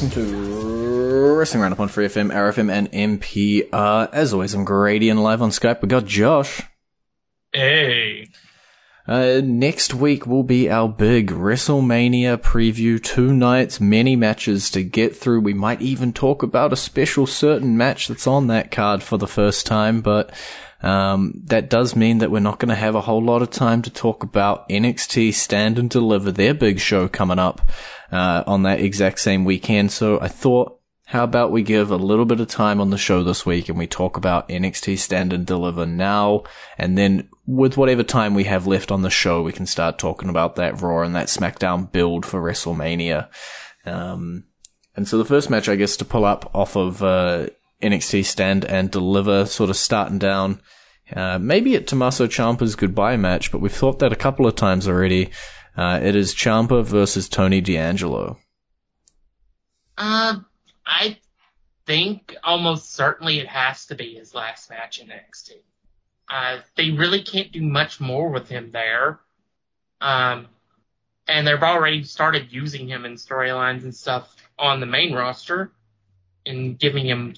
listen to Wrestling Roundup on Free FM, RFM, and MPR. As always, I'm Grady and live on Skype. We got Josh. Hey. Uh, next week will be our big WrestleMania preview. Two nights, many matches to get through. We might even talk about a special certain match that's on that card for the first time, but um, that does mean that we're not going to have a whole lot of time to talk about NXT Stand and Deliver, their big show coming up uh, on that exact same weekend. So I thought, how about we give a little bit of time on the show this week and we talk about NXT Stand and Deliver now, and then with whatever time we have left on the show, we can start talking about that Raw and that SmackDown build for WrestleMania. Um, and so the first match, I guess, to pull up off of uh, NXT Stand and Deliver, sort of starting down, uh, maybe at Tommaso Ciampa's goodbye match, but we've thought that a couple of times already. Uh, it is Ciampa versus Tony D'Angelo. Uh, I think almost certainly it has to be his last match in NXT. Uh, they really can't do much more with him there. Um, and they've already started using him in storylines and stuff on the main roster and giving him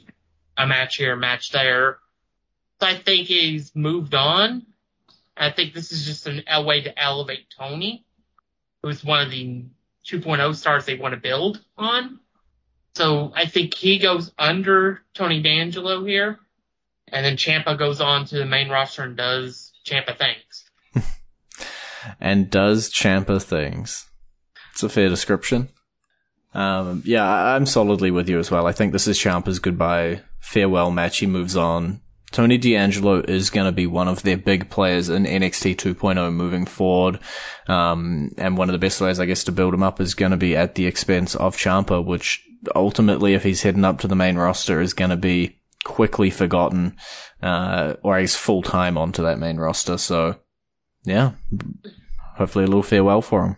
a match here, a match there. So I think he's moved on. I think this is just an, a way to elevate Tony, who's one of the 2.0 stars they want to build on. So I think he goes under Tony D'Angelo here, and then Ciampa goes on to the main roster and does Ciampa things. and does Ciampa things. It's a fair description. Um, yeah, I'm solidly with you as well. I think this is Ciampa's goodbye farewell match. He moves on. Tony D'Angelo is going to be one of their big players in NXT 2.0 moving forward. Um, and one of the best ways, I guess, to build him up is going to be at the expense of Ciampa, which ultimately, if he's heading up to the main roster, is going to be quickly forgotten, uh, or he's full time onto that main roster. So, yeah, hopefully a little farewell for him.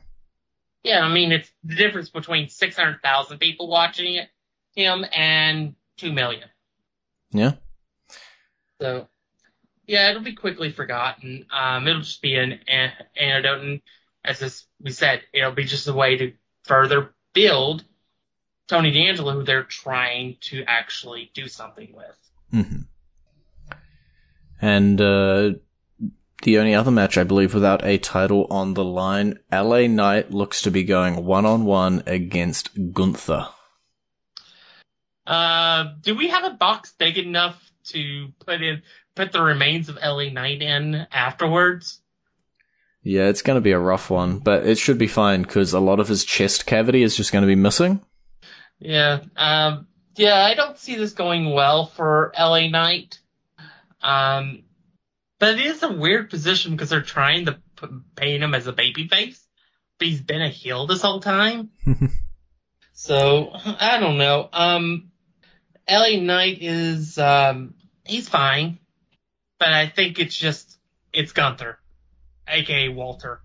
Yeah, I mean, it's the difference between 600,000 people watching it, him and 2 million. Yeah. So, yeah, it'll be quickly forgotten. Um, it'll just be an, an antidote. And as this, we said, it'll be just a way to further build Tony D'Angelo, who they're trying to actually do something with. hmm And uh, the only other match, I believe, without a title on the line, LA Knight looks to be going one on one against Gunther. Uh, do we have a box big enough to put in, put the remains of LA Knight in afterwards? Yeah, it's going to be a rough one, but it should be fine because a lot of his chest cavity is just going to be missing. Yeah, um, yeah, I don't see this going well for LA Knight. Um, but it is a weird position because they're trying to p- paint him as a babyface, but he's been a heel this whole time. so I don't know. Um, LA Knight is um, he's fine, but I think it's just it's Gunther, aka Walter.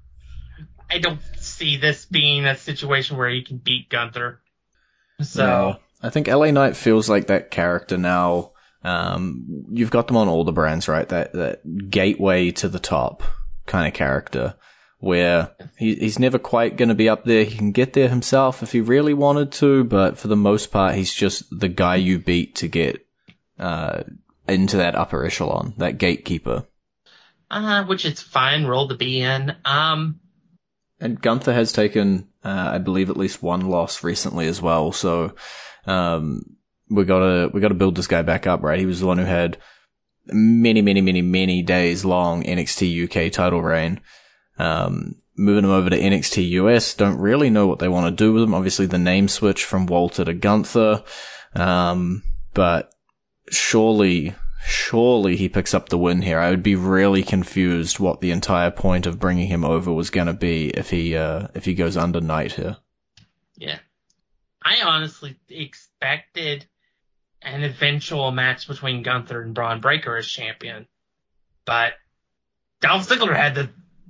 I don't see this being a situation where he can beat Gunther. So. No. I think LA Knight feels like that character now. Um, you've got them on all the brands, right? That that gateway to the top kind of character, where he, he's never quite going to be up there. He can get there himself if he really wanted to, but for the most part, he's just the guy you beat to get uh, into that upper echelon, that gatekeeper. Uh, which is fine role to be in. Um, And Gunther has taken, uh, I believe, at least one loss recently as well. So, um, we gotta, we gotta build this guy back up, right? He was the one who had many, many, many, many days long NXT UK title reign. Um, moving him over to NXT US, don't really know what they want to do with him. Obviously the name switch from Walter to Gunther. Um, but surely, surely he picks up the win here. I would be really confused what the entire point of bringing him over was going to be if he uh, if he goes under Knight here. Yeah. I honestly expected an eventual match between Gunther and Bron Breakker as champion, but Dolph Ziggler had to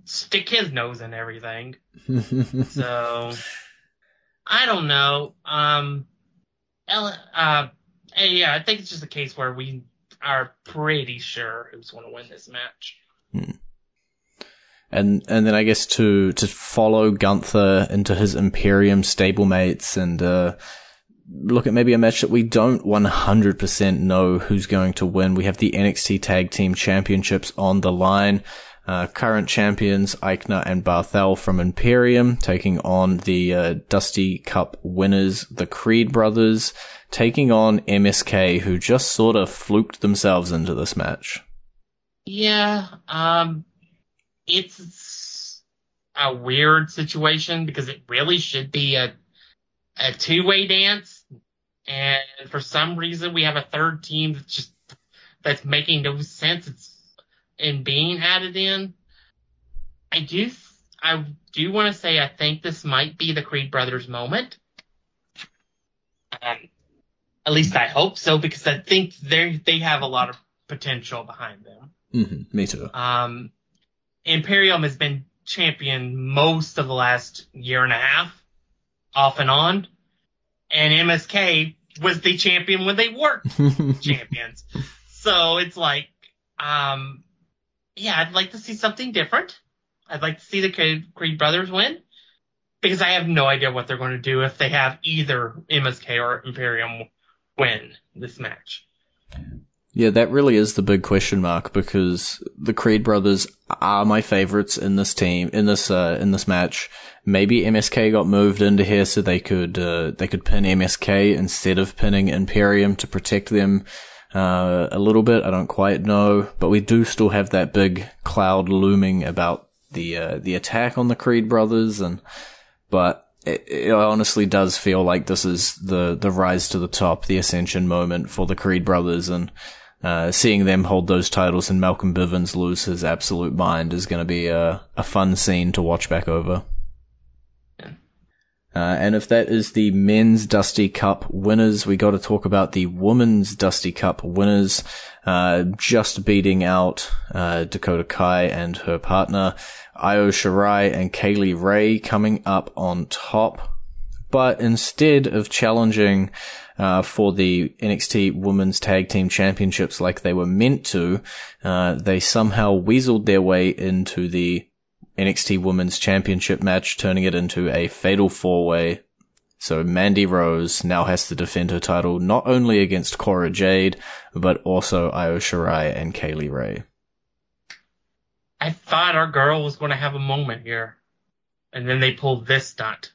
stick his nose in everything. so I don't know. Um, uh, yeah, I think it's just a case where we are pretty sure who's going to win this match. and and then I guess to to follow Gunther into his Imperium stablemates and uh, look at maybe a match that we don't 100% know who's going to win. We have the NXT Tag Team Championships on the line. Uh, current champions Aichner and Barthel from Imperium taking on the uh, Dusty Cup winners, the Creed brothers, taking on MSK, who just sort of fluked themselves into this match. Yeah, um, it's a weird situation because it really should be a a two way dance, and for some reason we have a third team that's just that's making no sense. It's in being added in. I do I do want to say I think this might be the Creed brothers moment. Um, at least I hope so because I think they they have a lot of potential behind them. Mm-hmm, me too. Um, Imperium has been champion most of the last year and a half, off and on, and MSK was the champion when they weren't champions. So it's like, um, yeah, I'd like to see something different. I'd like to see the Creed brothers win because I have no idea what they're going to do if they have either MSK or Imperium win this match. Yeah, that really is the big question mark because the Creed brothers are my favorites in this team in this uh, in this match. Maybe MSK got moved into here so they could uh, they could pin MSK instead of pinning Imperium to protect them uh, a little bit. I don't quite know, but we do still have that big cloud looming about the uh, the attack on the Creed brothers, and but it, it honestly does feel like this is the the rise to the top, the ascension moment for the Creed brothers, and uh, seeing them hold those titles and Malcolm Bivens lose his absolute mind is going to be a, a fun scene to watch back over. Uh, and if that is the men's Dusty Cup winners, we got to talk about the women's Dusty Cup winners, uh, just beating out uh, Dakota Kai and her partner, Io Shirai and Kay Lee Ray coming up on top. But instead of challenging uh, for the NXT Women's Tag Team Championships like they were meant to, uh, they somehow weaseled their way into the NXT Women's Championship match, turning it into a fatal four way. So Mandy Rose now has to defend her title not only against Cora Jade, but also Io Shirai and Kay Lee Ray. I thought our girl was going to have a moment here, and then they pulled this stunt.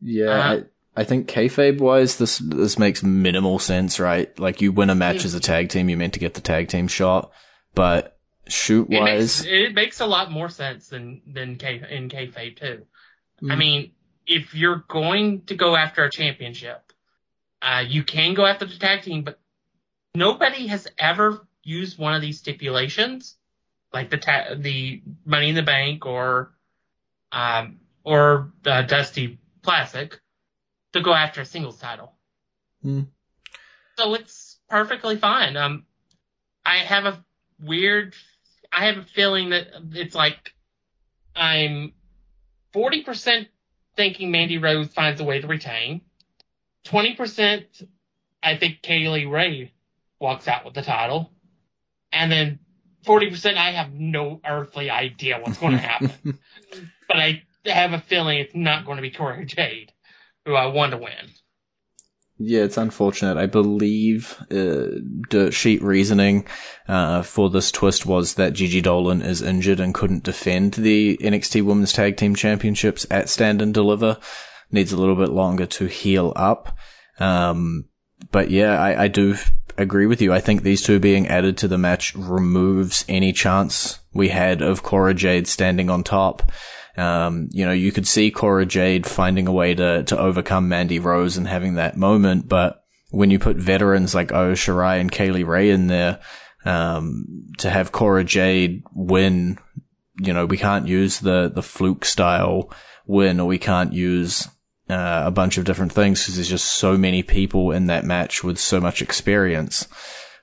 Yeah, Uh, I, I think kayfabe wise, this this makes minimal sense, right? Like you win a match as a tag team, you're meant to get the tag team shot, but shoot It wise, makes, it makes a lot more sense than than K, in kayfabe too. I Mm. mean, if you're going to go after a championship, uh, you can go after the tag team, but nobody has ever used one of these stipulations, like the ta- the Money in the Bank or um or the Dusty Classic, to go after a singles title. Hmm. So it's perfectly fine. Um, I have a weird, I have a feeling that it's like I'm 40% thinking Mandy Rose finds a way to retain. 20% I think Kay Lee Ray walks out with the title. And then 40% I have no earthly idea what's going to happen. but I have a feeling it's not going to be Cora Jade, who I want to win. Yeah, it's unfortunate. I believe uh, dirt sheet reasoning uh, for this twist was that Gigi Dolan is injured and couldn't defend the NXT Women's Tag Team Championships at Stand and Deliver. Needs a little bit longer to heal up. Um, but yeah, I, I do agree with you. I think these two being added to the match removes any chance we had of Cora Jade standing on top. Um, you know, you could see Cora Jade finding a way to, to overcome Mandy Rose and having that moment, but when you put veterans like Io Shirai and Kay Lee Ray in there, Um, to have Cora Jade win, you know, we can't use the, the fluke style win or we can't use, uh, a bunch of different things because there's just so many people in that match with so much experience.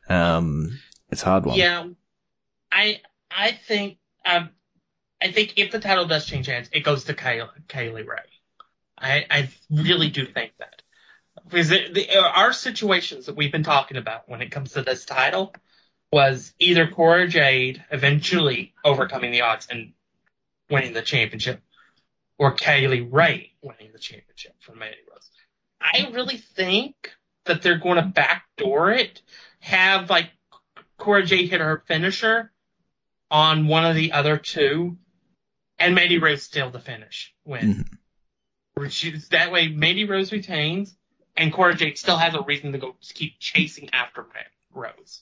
Um, it's hard one. Yeah, I I think um I think if the title does change hands, it goes to Kay- Kaylee Ray. I I really do think that because the, the, our situations that we've been talking about when it comes to this title was either Cora Jade eventually overcoming the odds and winning the championship, or Kay Lee Ray winning the championship from Mandy Rose. I really think that they're going to backdoor it, have like Cora Jade hit her finisher on one of the other two, and Mandy Rose still the finish win. Mm-hmm. Which that way, Mandy Rose retains, and Cora Jade still has a reason to go keep chasing after Rose.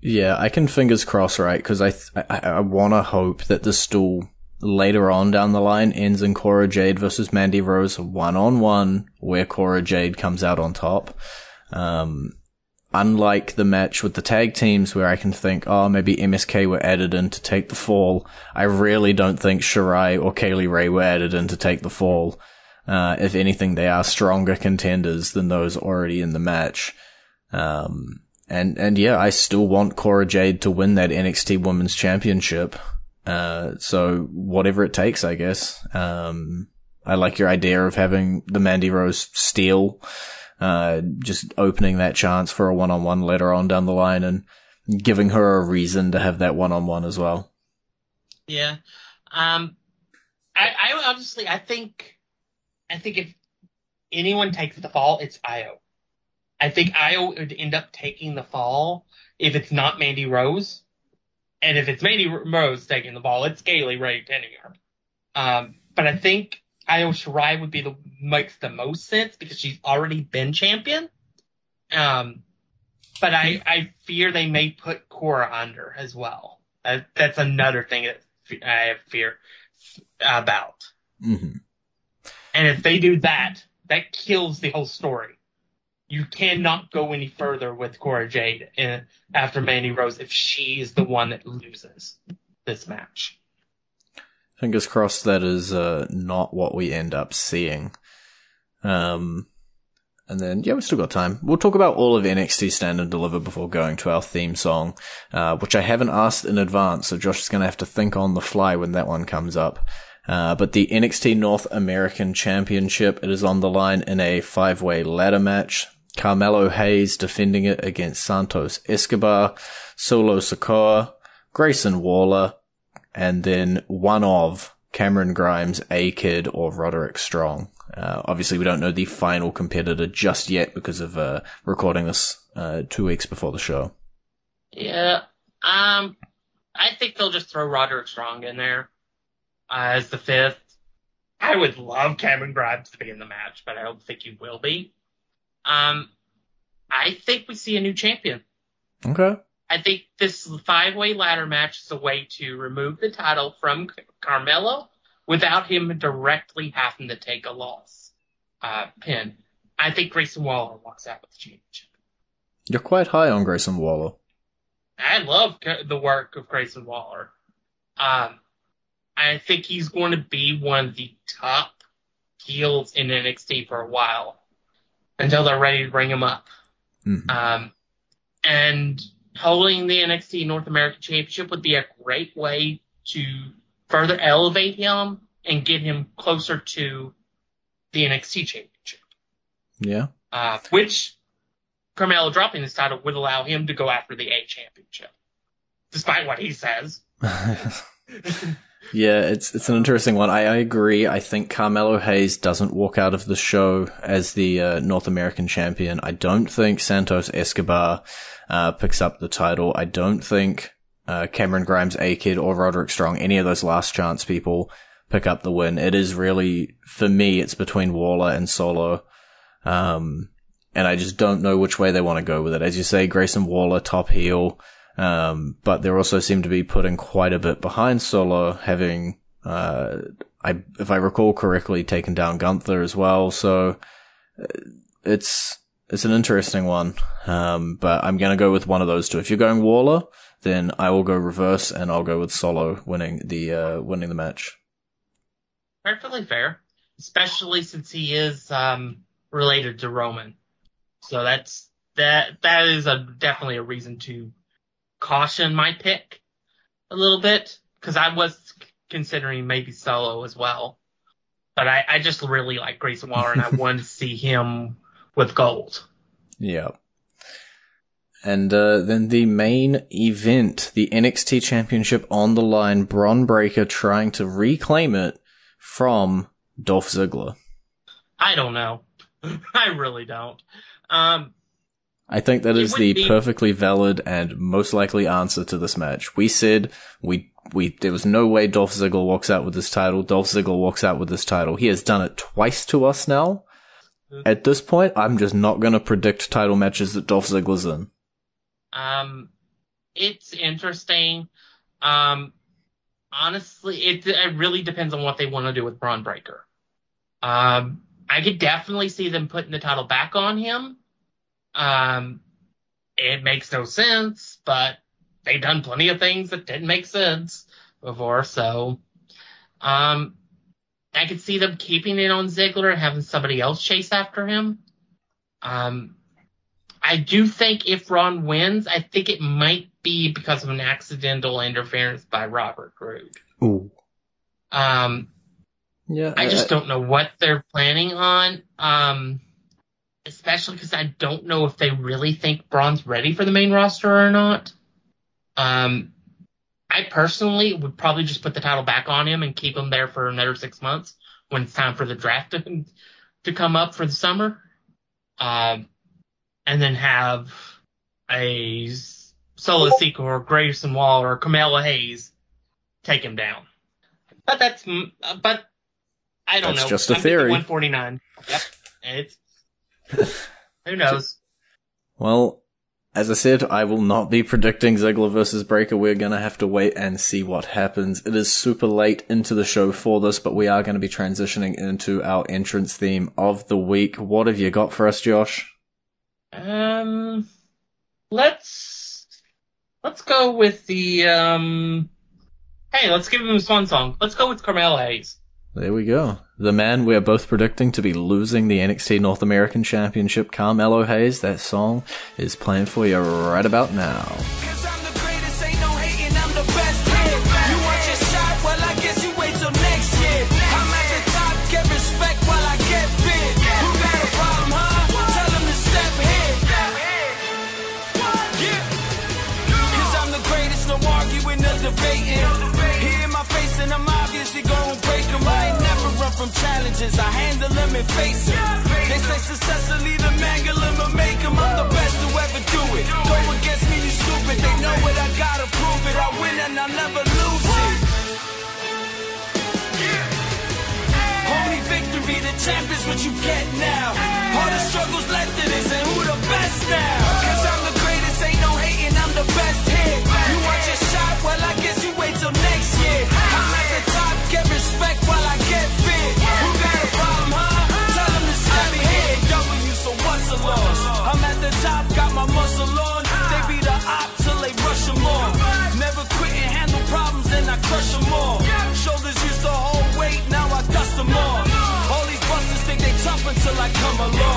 Yeah, I can fingers cross, right? Because I, th- I, I want to hope that the stool later on down the line ends in Cora Jade versus Mandy Rose one on one, where Cora Jade comes out on top. Um, unlike the match with the tag teams where I can think, oh, maybe MSK were added in to take the fall. I really don't think Shirai or Kay Lee Ray were added in to take the fall. Uh, if anything, they are stronger contenders than those already in the match. Um, and, and yeah, I still want Cora Jade to win that NXT Women's Championship. Uh, so whatever it takes, I guess. Um, I like your idea of having the Mandy Rose steal, uh, just opening that chance for a one-on-one later on down the line and giving her a reason to have that one-on-one as well. Yeah. Um, I, I honestly, I think, I think if anyone takes the fall, it's Io. I think Io would end up taking the fall if it's not Mandy Rose. And if it's Mandy Rose taking the ball, it's Kay Lee Ray pinning her. Um, but I think Io Shirai would be the makes the most sense because she's already been champion. Um, but I, I fear they may put Cora under as well. Uh, that's another thing that I have fear about. hmm And if they do that, that kills the whole story. You cannot go any further with Cora Jade in, after Mandy Rose if she is the one that loses this match. Fingers crossed that is uh, not what we end up seeing. Um, and then, yeah, we've still got time. We'll talk about all of NXT Stand and Deliver before going to our theme song, uh, which I haven't asked in advance, so Josh is going to have to think on the fly when that one comes up. Uh, but the NXT North American Championship, it is on the line in a five-way ladder match. Carmelo Hayes defending it against Santos Escobar, Solo Sikoa, Grayson Waller, and then one of Cameron Grimes, A Kid, or Roderick Strong. Uh, obviously, we don't know the final competitor just yet because of uh, recording this uh, two weeks before the show. Yeah. Um, I think they'll just throw Roderick Strong in there uh, as the fifth. I would love Cameron Grimes to be in the match, but I don't think he will be. Um, I think we see a new champion. Okay. I think this five-way ladder match is a way to remove the title from Carmelo without him directly having to take a loss uh, pin. I think Grayson Waller walks out with the championship. You're quite high on Grayson Waller. I love the work of Grayson Waller. Um, I think he's going to be one of the top heels in NXT for a while until they're ready to bring him up. Mhm. Um, and holding the NXT North American Championship would be a great way to further elevate him and get him closer to the NXT Championship. Yeah. Uh, which Carmelo dropping this title would allow him to go after the A Championship, despite what he says. Yeah, it's it's an interesting one. I, I agree. I think Carmelo Hayes doesn't walk out of the show as the uh, North American champion. I don't think Santos Escobar uh, picks up the title. I don't think uh, Cameron Grimes, A Kid, or Roderick Strong, any of those last chance people, pick up the win. It is really, for me, it's between Waller and Solo. Um, and I just don't know which way they want to go with it. As you say, Grayson Waller, top heel. Um, but they also seem to be putting quite a bit behind Solo, having, uh, I, if I recall correctly, taken down Gunther as well. So uh, it's, it's an interesting one. Um, but I'm gonna go with one of those two. If you're going Waller, then I will go reverse and I'll go with Solo winning the uh, winning the match. Perfectly fair, especially since he is um, related to Roman. So that's that. That is a definitely a reason to caution my pick a little bit because I was considering maybe Solo as well, but I, I just really like Grayson Waller and I want to see him with gold. Yeah. And uh, then the main event, the NXT Championship on the line, Bron Breakker trying to reclaim it from Dolph Ziggler. I don't know. I really don't. Um, I think that It is the be- perfectly valid and most likely answer to this match. We said we we there was no way Dolph Ziggler walks out with this title. Dolph Ziggler walks out with this title. He has done it twice to us now. At this point, I'm just not going to predict title matches that Dolph Ziggler's in. Um, it's interesting. Um, honestly, it, it really depends on what they want to do with Bron Breakker. Um, I could definitely see them putting the title back on him. Um, it makes no sense, but they've done plenty of things that didn't make sense before, so, um, I could see them keeping it on Ziggler and having somebody else chase after him. Um, I do think if Ron wins, I think it might be because of an accidental interference by Robert Roode. Ooh. Um, Yeah, I just don't know what they're planning on. Um, especially because I don't know if they really think Bron's ready for the main roster or not. Um, I personally would probably just put the title back on him and keep him there for another six months when it's time for the draft to, to come up for the summer. Um, and then have a Solo Sikoa or Grayson Wall or Carmelo Hayes take him down. But that's, but I don't That's know. just a I'm theory. 149. Yep. It's, who knows? Well, as I said, I will not be predicting Ziggler versus Breakker. We're gonna have to wait and see what happens. It is super late into the show for this, but we are gonna be transitioning into our entrance theme of the week. What have you got for us, Josh? Um, let's, let's go with the, um, hey, let's give him a swan song. Let's go with Carmelo Hayes. There we go. The man we are both predicting to be losing the NXT North American Championship, Carmelo Hayes. That song is playing for you right about now. And face them. They say success will either mangle him or make him. I'm the best to ever do it. Go against me, you stupid. They know it, I gotta prove it. I win and I'll never lose it. Only victory, the champ is what you get now. All the struggles left in this, and who the best now? Cause I'm the greatest, ain't no hating, I'm the best here. You want your shot? Well, I guess you wait till next year. I'm at the top, get respect while I get fit. Who got a problem, muscle on. They be the op till they rush them on. Never quit and handle problems, then I crush them all. Shoulders used to hold weight, now I dust them off. All these busters think they tough until I come along.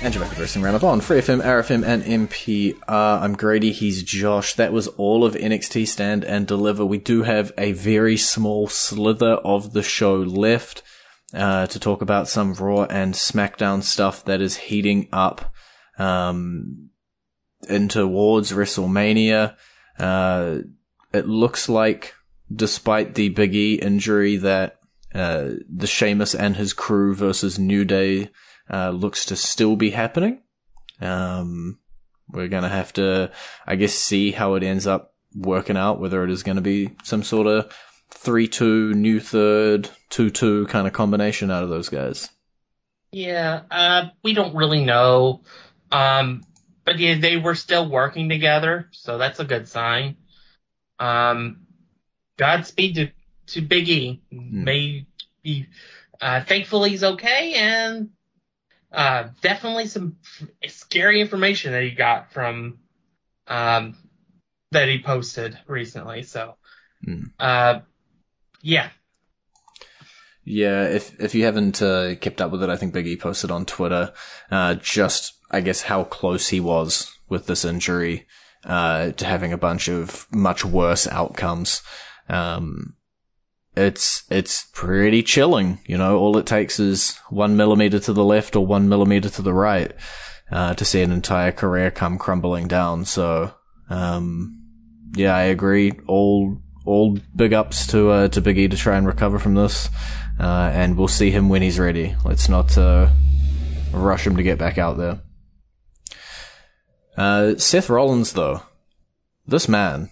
And you're back on Free FM, RFM, and MPR. I'm Grady, he's Josh. That was all of NXT Stand and Deliver. We do have a very small slither of the show left uh, to talk about some Raw and SmackDown stuff that is heating up um, in towards WrestleMania. Uh, it looks like, despite the Big E injury, that uh, the Sheamus and his crew versus New Day uh, looks to still be happening. Um, we're gonna have to, I guess, see how it ends up working out. Whether it is going to be some sort of three-two, new third, two-two kind of combination out of those guys. Yeah, uh, we don't really know. Um, but yeah, they were still working together, so that's a good sign. Um, Godspeed to to Big E. Maybe, uh, thankfully he's okay and, uh, definitely some scary information that he got from, um, that he posted recently. So, Hmm. uh, yeah, Yeah, if if you haven't uh, kept up with it, I think Big E posted on Twitter uh, just I guess how close he was with this injury uh, to having a bunch of much worse outcomes. Um, it's it's pretty chilling, you know. All it takes is one millimeter to the left or one millimeter to the right uh, to see an entire career come crumbling down. So, um, yeah, I agree. All all big ups to uh, to Big E to try and recover from this, uh, and we'll see him when he's ready. Let's not uh, rush him to get back out there. Uh, Seth Rollins, though, this man,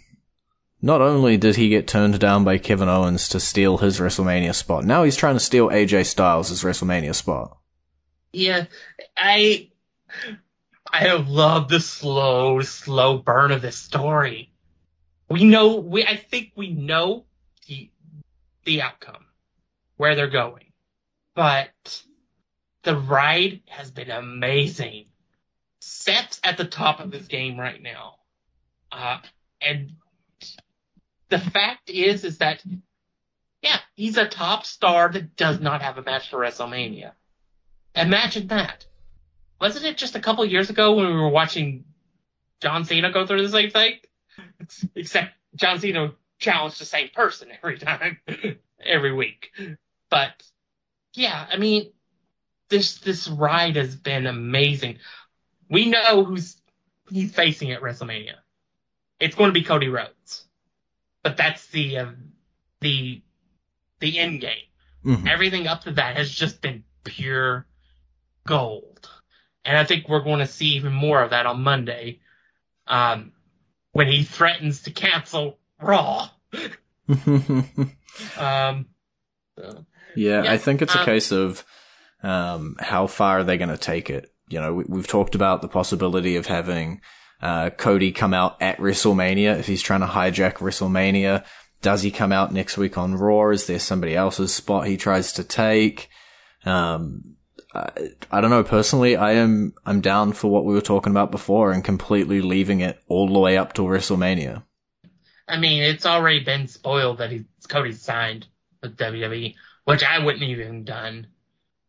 not only did he get turned down by Kevin Owens to steal his WrestleMania spot, now he's trying to steal AJ Styles' WrestleMania spot. yeah, I, I have loved the slow, slow burn of this story. We know, we, I think we know the, the outcome, where they're going, but the ride has been amazing. Seth's at the top of his game right now. Uh, and the fact is, is that, yeah, he's a top star that does not have a match for WrestleMania. Imagine that. Wasn't it just a couple years ago when we were watching John Cena go through the same thing? Except John Cena challenged the same person every time, every week. But yeah, I mean, this this ride has been amazing. We know who's he's facing at WrestleMania. It's going to be Cody Rhodes, but that's the uh, the the end game. Mhm. Everything up to that has just been pure gold, and I think we're going to see even more of that on Monday, um, when he threatens to cancel Raw. Um, so, Yeah, Yeah, I think it's a um, case of um, how far are they going to take it. You know, we, we've talked about the possibility of having uh, Cody come out at WrestleMania if he's trying to hijack WrestleMania. Does he come out next week on Raw? Is there somebody else's spot he tries to take? Um, I, I don't know. Personally, I am I'm down for what we were talking about before and completely leaving it all the way up till WrestleMania. I mean, it's already been spoiled that he's Cody signed with WWE, which I wouldn't even done.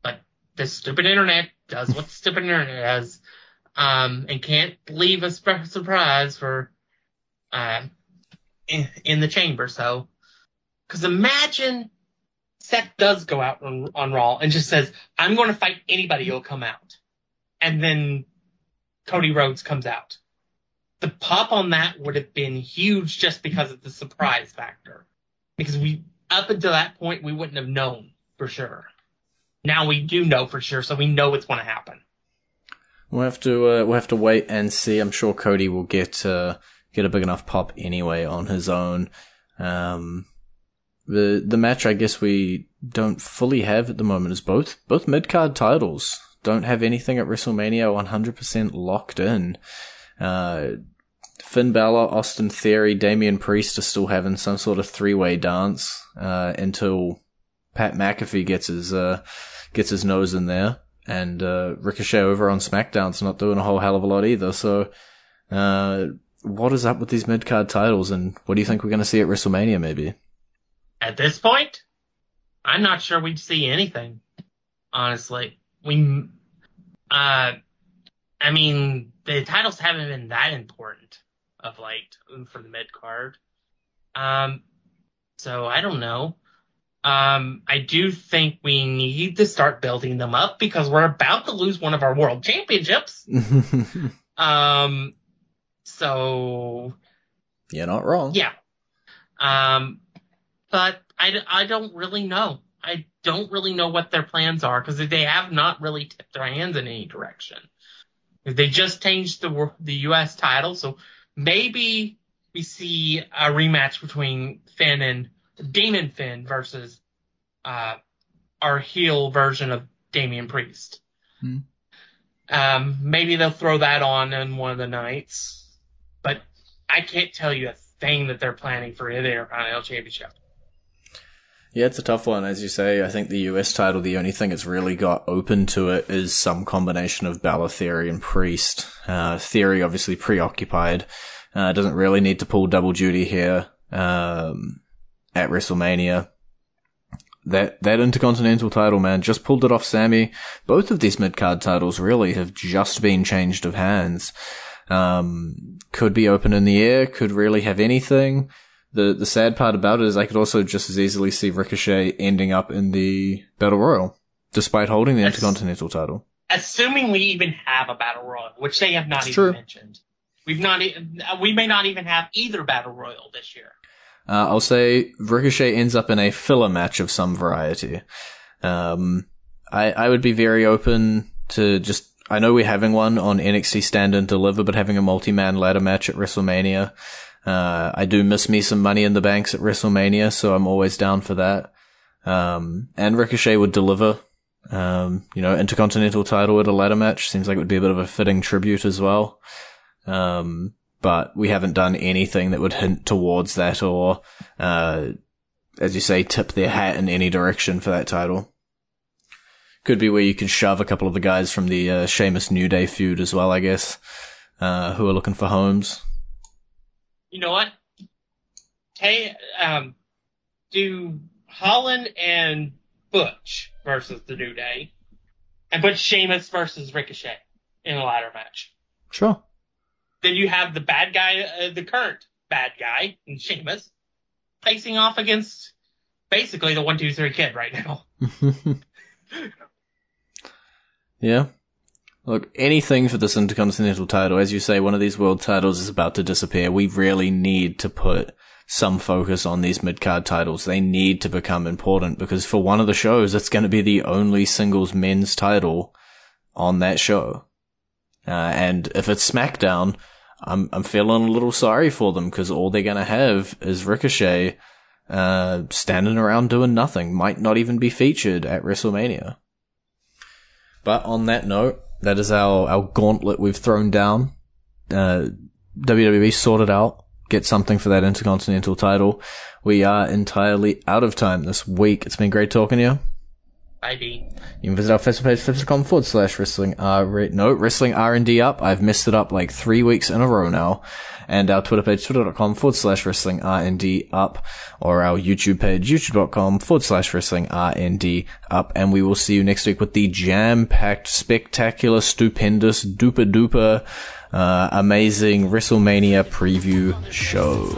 But the stupid internet does what the stupid internet does, um, and can't leave a surprise for, uh, in, in the chamber. So, cause imagine Seth does go out on, on Raw and just says, I'm going to fight anybody who'll come out. And then Cody Rhodes comes out the pop on that would have been huge just because of the surprise factor. Because we, up until that point, we wouldn't have known for sure. Now we do know for sure, so we know it's going to happen. We'll have to uh, we'll have to wait and see. I'm sure Cody will get uh, get a big enough pop anyway on his own. Um, the the match I guess we don't fully have at the moment is both both mid card titles. Don't have anything at WrestleMania 100% locked in. Uh, Finn Balor, Austin Theory, Damian Priest are still having some sort of three way dance uh, until Pat McAfee gets his uh, gets his nose in there, and uh, Ricochet over on SmackDown's not doing a whole hell of a lot either. So, uh, what is up with these mid card titles, and what do you think we're going to see at WrestleMania? Maybe. At this point, I'm not sure we'd see anything. Honestly, we, uh, I mean, the titles haven't been that important of late for the mid card. Um, so I don't know. Um, I do think we need to start building them up because we're about to lose one of our world championships. Um, so You're not wrong. yeah. Um, but I don't really know. I don't really know what their plans are because they have not really tipped their hands in any direction. They just changed the the U.S. title, so maybe we see a rematch between Finn and Demon Finn versus uh, our heel version of Damian Priest. Hmm. Um, maybe they'll throw that on in one of the nights, but I can't tell you a thing that they're planning for the Intercontinental Championship. Yeah, it's a tough one, as you say. I think the US title, the only thing it's really got open to it is some combination of Balor Theory and Priest. Uh, Theory obviously preoccupied. Uh, doesn't really need to pull double duty here, um, at WrestleMania. That, that Intercontinental title, man, just pulled it off Sammy. Both of these mid-card titles really have just been changed of hands. Um, could be open in the air, could really have anything the the sad part about it is I could also just as easily see Ricochet ending up in the Battle Royal, despite holding the. Intercontinental title. Assuming we even have a battle royal, which they have not even true. mentioned. We've not. e- We may not even have either battle royal this year. Uh, I'll say Ricochet ends up in a filler match of some variety. Um, I I would be very open to just. I know we're having one on NXT Stand and Deliver, but having a multi-man ladder match at WrestleMania. Uh, I do miss me some money in the banks at WrestleMania, so I'm always down for that. Um, and Ricochet would deliver. Um, you know, Intercontinental title at a ladder match seems like it would be a bit of a fitting tribute as well. Um, but we haven't done anything that would hint towards that or, uh, as you say, tip their hat in any direction for that title. Could be where you can shove a couple of the guys from the uh, Sheamus New Day feud as well, I guess, uh, who are looking for homes. You know what? Hey, um, do Holland and Butch versus the New Day, and put Sheamus versus Ricochet in a ladder match. Sure. Then you have the bad guy, uh, the current bad guy, in Sheamus, facing off against basically the one two three kid right now. Yeah. Look, anything for this Intercontinental title. As you say, one of these world titles is about to disappear. We really need to put some focus on these mid-card titles. They need to become important because for one of the shows, it's going to be the only singles men's title on that show. Uh, and if it's SmackDown, I'm, I'm feeling a little sorry for them because all they're to have is Ricochet, uh, standing around doing nothing. Might not even be featured at WrestleMania. But on that note, that is our, our gauntlet we've thrown down. Uh, WWE sorted out. Get something for that Intercontinental title. We are entirely out of time this week. It's been great talking to you. ID. You can visit our Facebook page, facebook.com forward slash wrestling R, no, wrestling R&D up. I've messed it up like three weeks in a row now. And our Twitter page, twitter.com forward slash wrestling R&D up. Or our YouTube page, youtube.com forward slash wrestling R&D up. And we will see you next week with the jam-packed, spectacular, stupendous, duper duper, uh, amazing WrestleMania preview show.